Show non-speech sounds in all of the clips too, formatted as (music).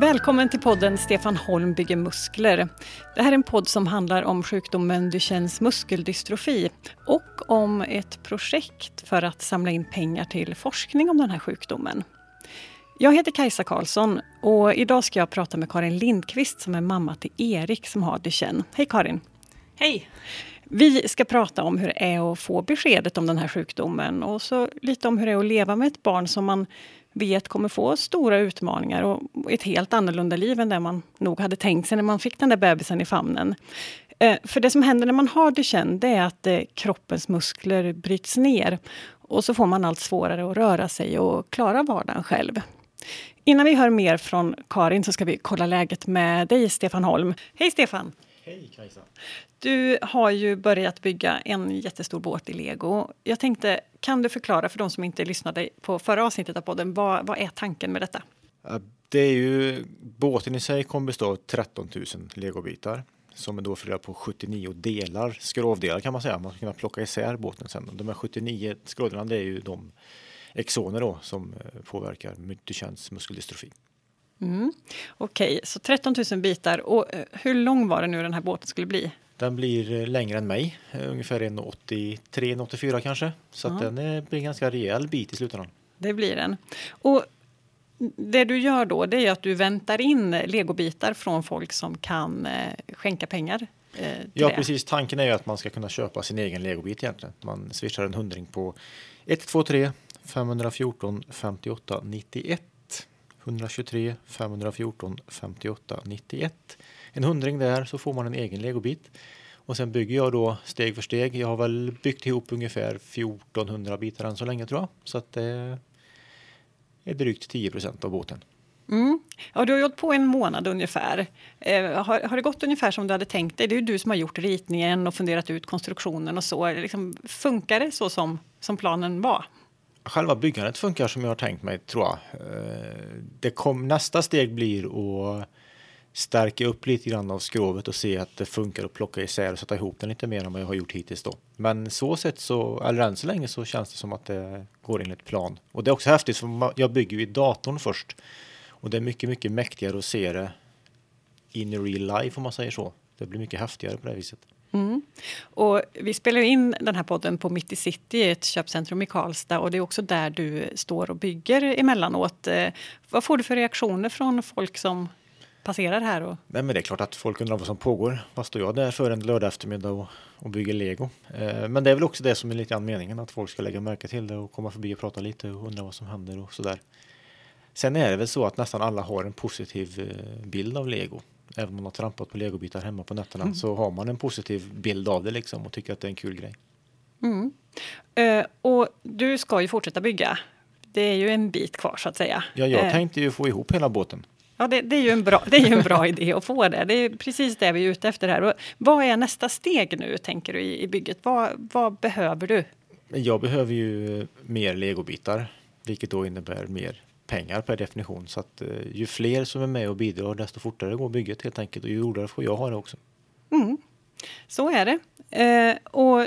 Välkommen till podden Stefan Holm bygger muskler. Det här är en podd som handlar om sjukdomen Duchennes muskeldystrofi och om ett projekt för att samla in pengar till forskning om den här sjukdomen. Jag heter Kajsa Karlsson och idag ska jag prata med Karin Lindqvist som är mamma till Erik som har Duchenne. Hej Karin! Hej! Vi ska prata om hur det är att få beskedet om den här sjukdomen och så lite om hur det är att leva med ett barn som man vet kommer få stora utmaningar och ett helt annorlunda liv än det man nog hade tänkt sig när man fick den där bebisen i famnen. Eh, för det som händer när man har Duchenne, det är att eh, kroppens muskler bryts ner och så får man allt svårare att röra sig och klara vardagen själv. Innan vi hör mer från Karin så ska vi kolla läget med dig, Stefan Holm. Hej Stefan! Hej Kajsa! Du har ju börjat bygga en jättestor båt i lego. Jag tänkte, kan du förklara för de som inte lyssnade på förra avsnittet av podden, vad, vad är tanken med detta? Det är ju, båten i sig kommer bestå av 13 000 legobitar som är då fördelade på 79 delar, skrovdelar kan man säga. Man ska kunna plocka isär båten sen. De här 79 skrovdelarna det är ju de exoner då som eh, påverkar Duchennes muskeldystrofi. Mm. Okej, okay, så 13 000 bitar. Och eh, hur lång var det nu den här båten skulle bli? Den blir eh, längre än mig, ungefär 1,83-1,84 kanske. Så att den blir en ganska rejäl bit i slutändan. Det blir den. Och det du gör då, det är att du väntar in legobitar från folk som kan skänka pengar. ja, det. precis. Tanken är ju att man ska kunna köpa sin egen legobit egentligen. Man swishar en hundring på 123 514 58 91 123 514 58 91. En hundring där så får man en egen legobit. Och sen bygger jag då steg för steg. Jag har väl byggt ihop ungefär 1400 bitar än så länge tror jag. Så att det är drygt 10% av båten. Mm. Ja, du har hållit på en månad ungefär. Eh, har, har, det gått ungefär som du hade tänkt dig? Det är ju du som har gjort ritningen och funderat ut konstruktionen och så. Liksom, funkar det så som, som planen var? Själva byggandet funkar som jag har tänkt mig, tror jag. Eh, det kom, nästa steg blir att stärka upp lite grann av skrovet och se att det funkar att plocka isär och sätta ihop den lite mer än vad jag har gjort hittills då. Men så sett så, eller än så länge så känns det som att det går enligt plan. Och det är också häftigt för jag bygger ju i datorn först. Och det är mycket, mycket mäktigare att se det in real life om man säger så. Det blir mycket häftigare på det viset. Mm. Och vi spelar in den här podden på Mitt i City, ett köpcentrum i Karlstad. Och det är också där du står och bygger emellanåt. Eh, vad får du för reaktioner från folk som passerar här? Och... Nej, men det är klart att folk undrar vad som pågår. Vad står jag där för en lördag eftermiddag och, och bygger lego? Eh, men det är väl också det som är lite grann meningen, att folk ska lägga märke till det och komma förbi och prata lite och undra vad som händer och sådär. Sen är det väl så att nästan alla har en positiv eh, bild av lego även om man har trampat på legobitar hemma på nätterna mm. så har man en positiv bild av det liksom och tycker att det är en kul grej. Mm. Uh, och du ska ju fortsätta bygga. Det är ju en bit kvar så att säga. Ja, jag uh, tänkte ju få ihop hela båten. Ja, det, det, är ju en bra, det är ju en bra idé att få det. Det är precis det vi är ute efter här. Och vad är nästa steg nu, tänker du, i, i bygget? Vad, vad behöver du? Jag behöver ju mer legobitar, vilket då innebär mer pengar per definition. Så att eh, ju fler som är med och bidrar desto fortare går bygget helt enkelt och ju roligare får jag ha det också. Mm. Så är det. Eh, och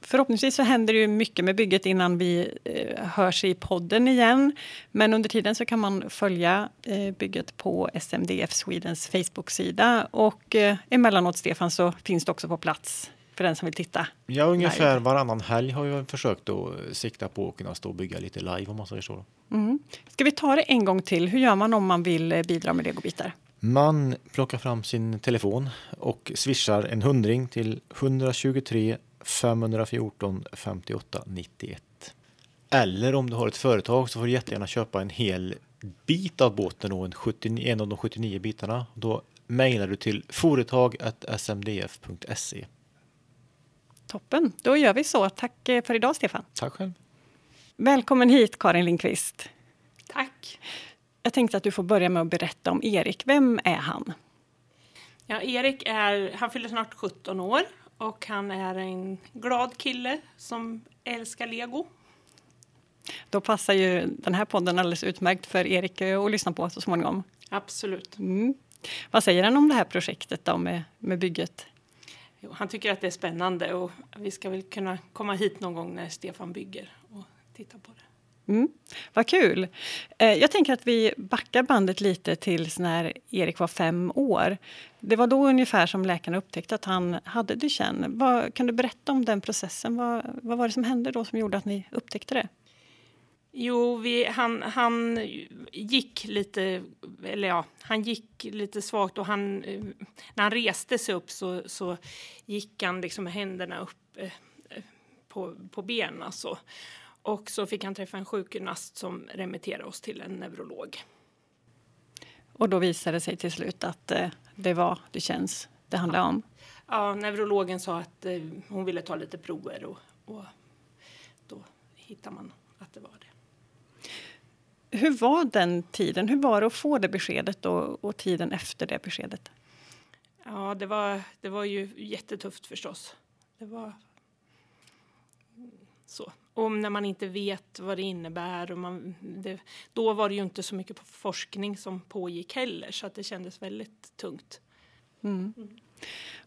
förhoppningsvis så händer det ju mycket med bygget innan vi eh, hörs i podden igen. Men under tiden så kan man följa eh, bygget på SMDF Swedens Facebook-sida och eh, emellanåt Stefan så finns det också på plats för den som vill titta. Ja, ungefär live. varannan helg har jag försökt att sikta på att kunna stå och bygga lite live om man säger så. Mm. Ska vi ta det en gång till? Hur gör man om man vill eh, bidra med legobitar? Man plockar fram sin telefon och swishar en hundring till 123 514 58 91. Eller om du har ett företag så får du jättegärna köpa en hel bit av båten och en, 70, en av de 79 bitarna. Då mejlar du till företag.smdf.se. Toppen, då gör vi så. Tack eh, för idag Stefan. Tack själv. Välkommen hit Karin Lindqvist. Tack. Jag tänkte att du får börja med att berätta om Erik. Vem är han? Ja, Erik är, han fyller snart 17 år och han är en glad kille som älskar lego. Då passar ju den här podden alldeles utmärkt för Erik att lyssna på så småningom. Absolut. Mm. Vad säger han om det här projektet då med, med bygget? Jo, han tycker att det är spännande och vi ska väl kunna komma hit någon gång när Stefan bygger och titta på det. Mm, vad kul! Eh, jag tänker att vi backar bandet lite till när Erik var fem år. Det var då ungefär som läkarna upptäckte att han hade Duchenne. Vad, kan du berätta om den processen? Vad, vad var det som hände då som gjorde att ni upptäckte det? Jo, vi, han, han gick lite, eller ja, han gick lite svagt och han, när han reste sig upp så, så gick han liksom med händerna upp eh, på, på benen. Alltså. Och så fick han träffa en sjukgymnast som remitterade oss till en neurolog. Och då visade det sig till slut att eh, det var det känns det handlade ja. om? Ja, neurologen sa att eh, hon ville ta lite prover och, och då hittade man att det var det. Hur var den tiden? Hur var det att få det beskedet och, och tiden efter det beskedet? Ja, det var, det var ju jättetufft förstås. Det var så. Om när man inte vet vad det innebär. Och man, det, då var det ju inte så mycket forskning som pågick heller så att det kändes väldigt tungt. Mm. Mm.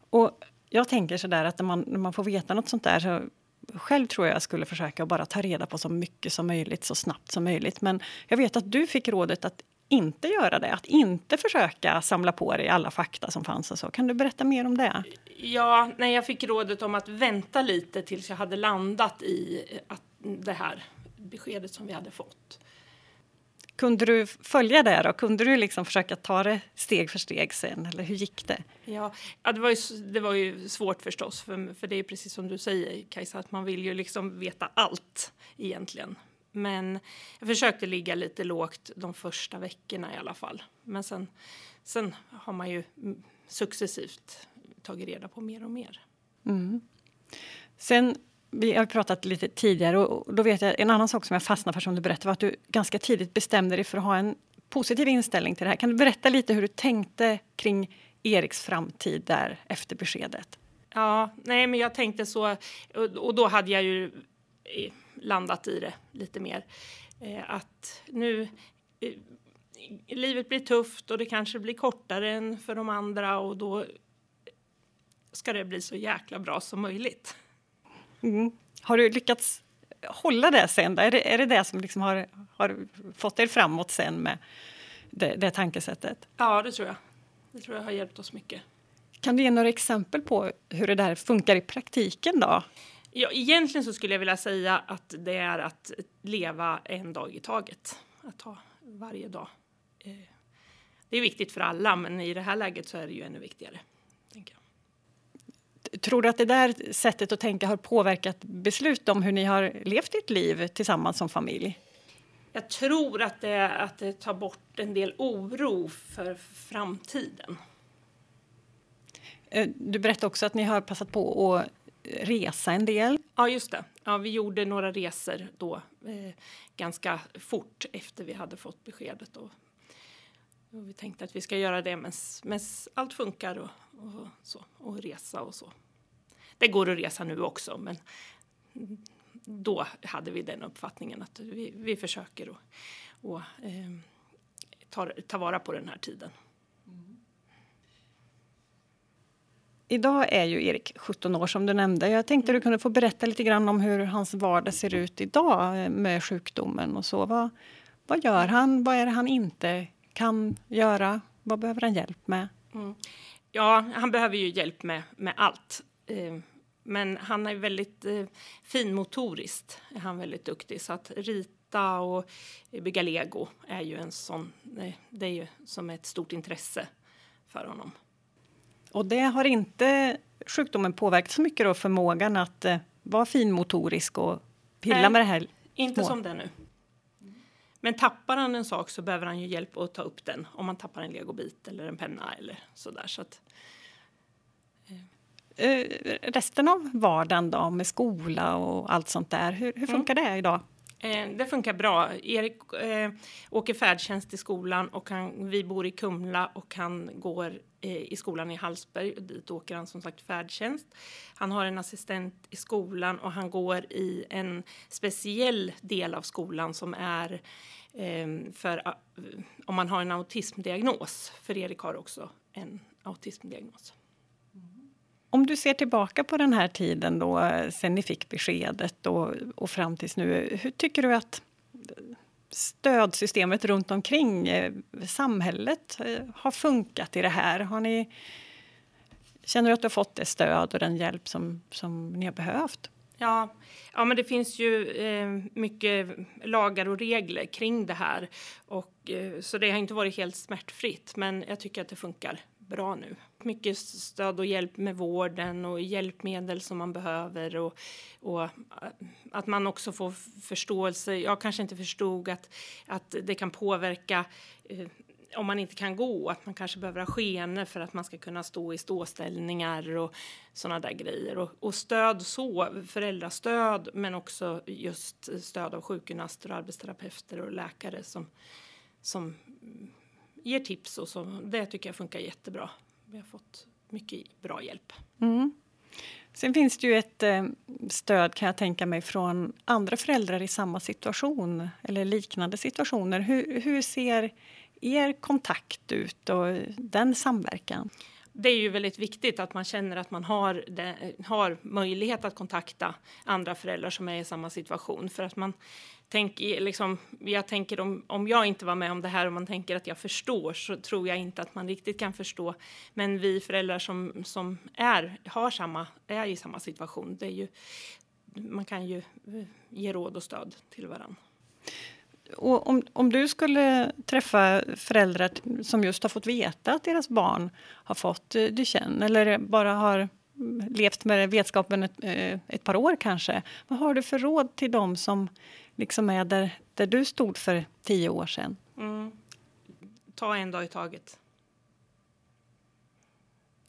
Och jag tänker så där att när man, när man får veta något sånt där så själv tror jag skulle försöka bara ta reda på så mycket som möjligt så snabbt som möjligt. Men jag vet att du fick rådet att inte göra det, att inte försöka samla på dig alla fakta som fanns. Och så. Kan du berätta mer om det? Ja, nej, jag fick rådet om att vänta lite tills jag hade landat i eh, att det här beskedet som vi hade fått. Kunde du följa det då? Kunde du liksom försöka ta det steg för steg sen? Eller hur gick det? Ja, ja det, var ju, det var ju svårt förstås. För, för det är precis som du säger Kajsa, att man vill ju liksom veta allt egentligen. Men jag försökte ligga lite lågt de första veckorna i alla fall. Men sen, sen har man ju successivt tagit reda på mer och mer. Mm. Sen, vi har pratat lite tidigare och då vet jag en annan sak som jag fastnade för som du berättade var att du ganska tidigt bestämde dig för att ha en positiv inställning till det här. Kan du berätta lite hur du tänkte kring Eriks framtid där efter beskedet? Ja, nej men jag tänkte så och då hade jag ju eh, landat i det lite mer. Eh, att nu eh, livet blir tufft och det kanske blir kortare än för de andra och då ska det bli så jäkla bra som möjligt. Mm. Har du lyckats hålla det sen? Är det är det, det som liksom har, har fått er framåt sen med det, det tankesättet? Ja, det tror jag. Det tror jag har hjälpt oss mycket. Kan du ge några exempel på hur det där funkar i praktiken då? Ja, egentligen så skulle jag vilja säga att det är att leva en dag i taget. Att ta varje dag. Eh, det är viktigt för alla, men i det här läget så är det ju ännu viktigare. Tänker jag. Tror du att det där sättet att tänka har påverkat beslut om hur ni har levt ert liv tillsammans som familj? Jag tror att det, att det tar bort en del oro för framtiden. Eh, du berättade också att ni har passat på att resa en del. Ja, just det. Ja, vi gjorde några resor då eh, ganska fort efter vi hade fått beskedet. Och, och vi tänkte att vi ska göra det medan allt funkar och, och, så, och resa och så. Det går att resa nu också, men då hade vi den uppfattningen att vi, vi försöker och, och eh, ta, ta vara på den här tiden. Idag är ju Erik 17 år som du nämnde. Jag tänkte du kunde få berätta lite grann om hur hans vardag ser ut idag eh, med sjukdomen och så. Vad, vad gör han? Vad är det han inte kan göra? Vad behöver han hjälp med? Mm. Ja, han behöver ju hjälp med, med allt. Eh, men han är väldigt eh, finmotoriskt, är han väldigt duktig. Så att rita och bygga lego är ju en sån, det är ju som ett stort intresse för honom. Och det har inte sjukdomen påverkat så mycket då förmågan att eh, vara finmotorisk och pilla Nej, med det här? Inte små. som det är nu. Men tappar han en sak så behöver han ju hjälp att ta upp den om man tappar en legobit eller en penna eller sådär. Så att, eh. resten av vardagen då med skola och allt sånt där, hur, hur funkar mm. det idag? Eh, det funkar bra. Erik eh, åker färdtjänst i skolan och han, vi bor i Kumla och han går eh, i skolan i Hallsberg och dit åker han som sagt färdtjänst. Han har en assistent i skolan och han går i en speciell del av skolan som är Ehm, för ah, om man har en autismdiagnos. För Erik har också en autismdiagnos. Om du ser tillbaka på den här tiden då, sen ni fick beskedet och, och fram tills nu. Hur tycker du att stödsystemet runt omkring eh, samhället eh, har funkat i det här? Har ni, känner du att du har fått det stöd och den hjälp som, som ni har behövt? Ja, ja, men det finns ju eh, mycket lagar och regler kring det här. Och, eh, så det har inte varit helt smärtfritt, men jag tycker att det funkar bra nu. Mycket stöd och hjälp med vården och hjälpmedel som man behöver och, och eh, att man också får förståelse. Jag kanske inte förstod att, att det kan påverka eh, om man inte kan gå, att man kanske behöver ha skenor för att man ska kunna stå i ståställningar och sådana där grejer. Och, och, stöd så, föräldrastöd, men också just stöd av sjukgymnaster, och arbetsterapeuter och läkare som, som ger tips och så. Det tycker jag funkar jättebra. Vi har fått mycket bra hjälp. Mm. Sen finns det ju ett eh, stöd kan jag tänka mig från andra föräldrar i samma situation eller liknande situationer. Hur, hur ser er kontakt ut och den samverkan? Det är ju väldigt viktigt att man känner att man har, det, har möjlighet att kontakta andra föräldrar som är i samma situation. För att man tänk, liksom, jag tänker om, om jag inte var med om det här och man tänker att jag förstår så tror jag inte att man riktigt kan förstå. Men vi föräldrar som, som är, har samma, är i samma situation, det är ju, man kan ju eh, ge råd och stöd till varandra. Och om, om du skulle träffa föräldrar som just har fått veta att deras barn har fått eh, Duchenne eller bara har levt med vetskapen ett, eh, ett par år kanske. Vad har du för råd till dem som liksom är där, där du stod för tio år sedan? Mm. Ta en dag i taget.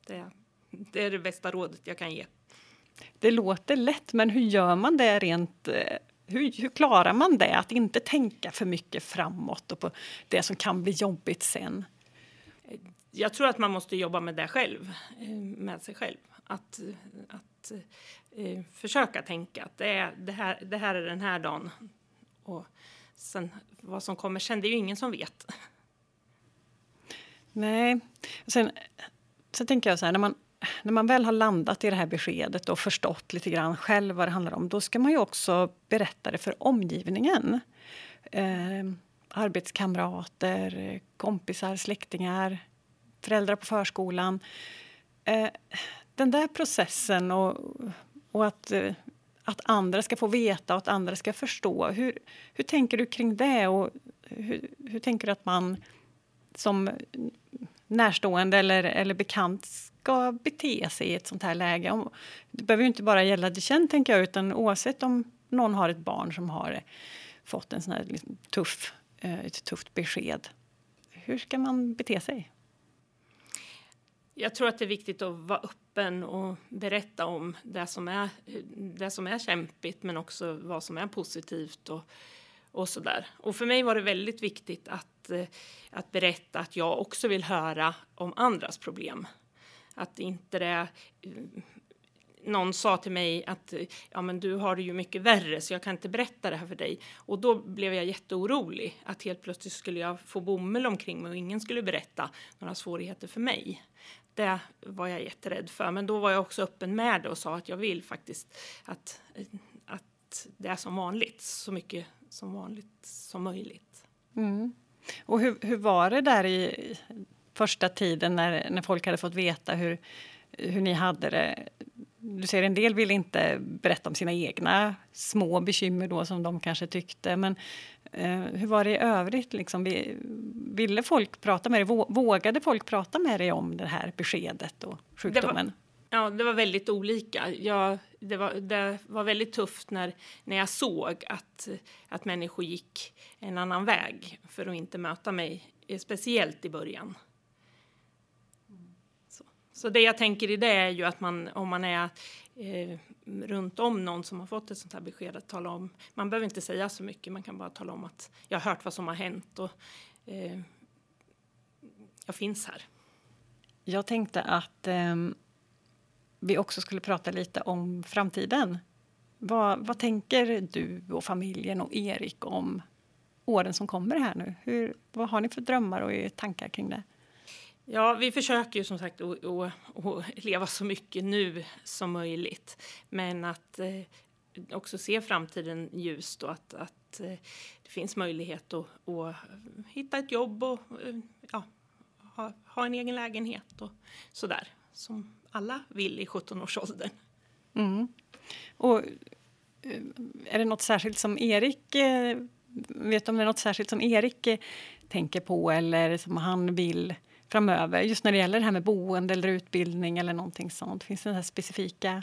Det, det är det bästa rådet jag kan ge. Det låter lätt, men hur gör man det rent eh, hur, hur, klarar man det? Att inte tänka för mycket framåt och på det som kan bli jobbigt sen. Jag tror att man måste jobba med det själv, eh, med sig själv. Att, att eh, försöka tänka att det, är, det, här, det här är den här dagen. Och sen vad som kommer sen, det är ju ingen som vet. Nej. Sen så tänker jag så här, när man när man väl har landat i det här beskedet och förstått lite grann själv vad det handlar om, då ska man ju också berätta det för omgivningen. Eh, arbetskamrater, kompisar, släktingar, föräldrar på förskolan. Eh, den där processen och, och att, eh, att andra ska få veta och att andra ska förstå. Hur, hur tänker du kring det? Och hur, hur tänker du att man som närstående eller, eller bekant ska bete sig i ett sånt här läge. Det behöver inte bara gälla Duchenne, tänker jag, utan oavsett om någon har ett barn som har fått en sån här liksom tuff, eh, ett tufft besked. Hur ska man bete sig? Jag tror att det är viktigt att vara öppen och berätta om det som är, det som är kämpigt men också vad som är positivt. Och, och så där. Och för mig var det väldigt viktigt att, Eh, att berätta att jag också vill höra om andras problem. Att inte det eh, någon sa till mig att eh, ja, men du har det ju mycket värre så jag kan inte berätta det här för dig. Och då blev jag jätteorolig att helt plötsligt skulle jag få bomull omkring mig och ingen skulle berätta några svårigheter för mig. Det var jag jätterädd för. Men då var jag också öppen med det och sa att jag vill faktiskt att, att det är som vanligt, så mycket som vanligt som möjligt. Mm. Och hur, hur var det där i första tiden när, när folk hade fått veta hur, hur ni hade det? Du ser en del vill inte berätta om sina egna små bekymmer då som de kanske tyckte. Men eh, hur var det i övrigt? Liksom, ville folk prata med dig? Vågade folk prata med dig om det här beskedet och sjukdomen? Ja, det var väldigt olika. Jag, det, var, det var väldigt tufft när, när jag såg att, att människor gick en annan väg för att inte möta mig, eh, speciellt i början. Så, så det jag tänker i det är ju att man, om man är eh, runt om någon som har fått ett sånt här besked, att tala om, man behöver inte säga så mycket, man kan bara tala om att jag har hört vad som har hänt och eh, jag finns här. Jag tänkte att eh vi också skulle prata lite om framtiden. Vad, vad tänker du och familjen och Erik om åren som kommer här nu? Hur, vad har ni för drömmar och tankar kring det? Ja, vi försöker ju som sagt att, leva så mycket nu som möjligt. Men att, eh, också se framtiden ljust och att, att eh, det finns möjlighet att, att hitta ett jobb och eh, ja, ha, ha en egen lägenhet och sådär som alla vill i 17-årsåldern. Mm. Och är det något särskilt som Erik vet du om det är något särskilt som Erik tänker på eller som han vill framöver? Just när det gäller det här med boende eller utbildning eller någonting sånt. Finns det några specifika?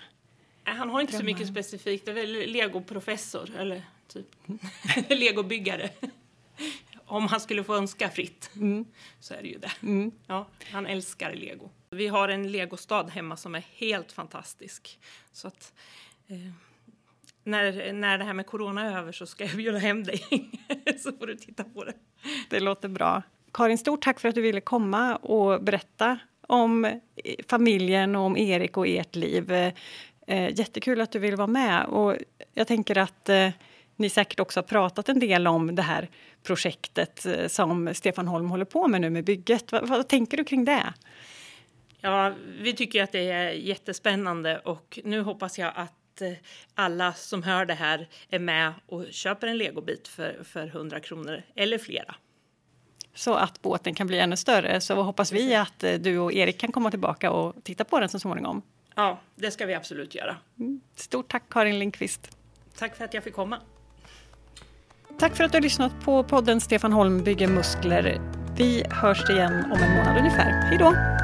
Han har inte drömmar? så mycket specifikt. Det är väl legoprofessor eller typ (laughs) legobyggare. Om han skulle få önska fritt mm. så är det ju det. Mm. Ja, han älskar lego. Vi har en legostad hemma som är helt fantastisk. Så att, eh, när, när det här med corona är över så ska jag bjuda hem dig (laughs) så får du titta på det. Det låter bra. Karin, stort tack för att du ville komma och berätta om eh, familjen och om Erik och ert liv. Eh, eh, jättekul att du vill vara med och jag tänker att eh, ni säkert också har pratat en del om det här projektet eh, som Stefan Holm håller på med nu med bygget. Vad, vad tänker du kring det? Ja, vi tycker att det är jättespännande och nu hoppas jag att alla som hör det här är med och köper en legobit för, för 100 kronor eller flera. Så att båten kan bli ännu större. Så hoppas vi att eh, du och Erik kan komma tillbaka och titta på den så småningom. Ja, det ska vi absolut göra. Mm. Stort tack Karin Lindqvist. Tack för att jag fick komma. Tack för att du har lyssnat på podden Stefan Holm bygger muskler. Vi hörs igen om en månad ungefär. Hej då!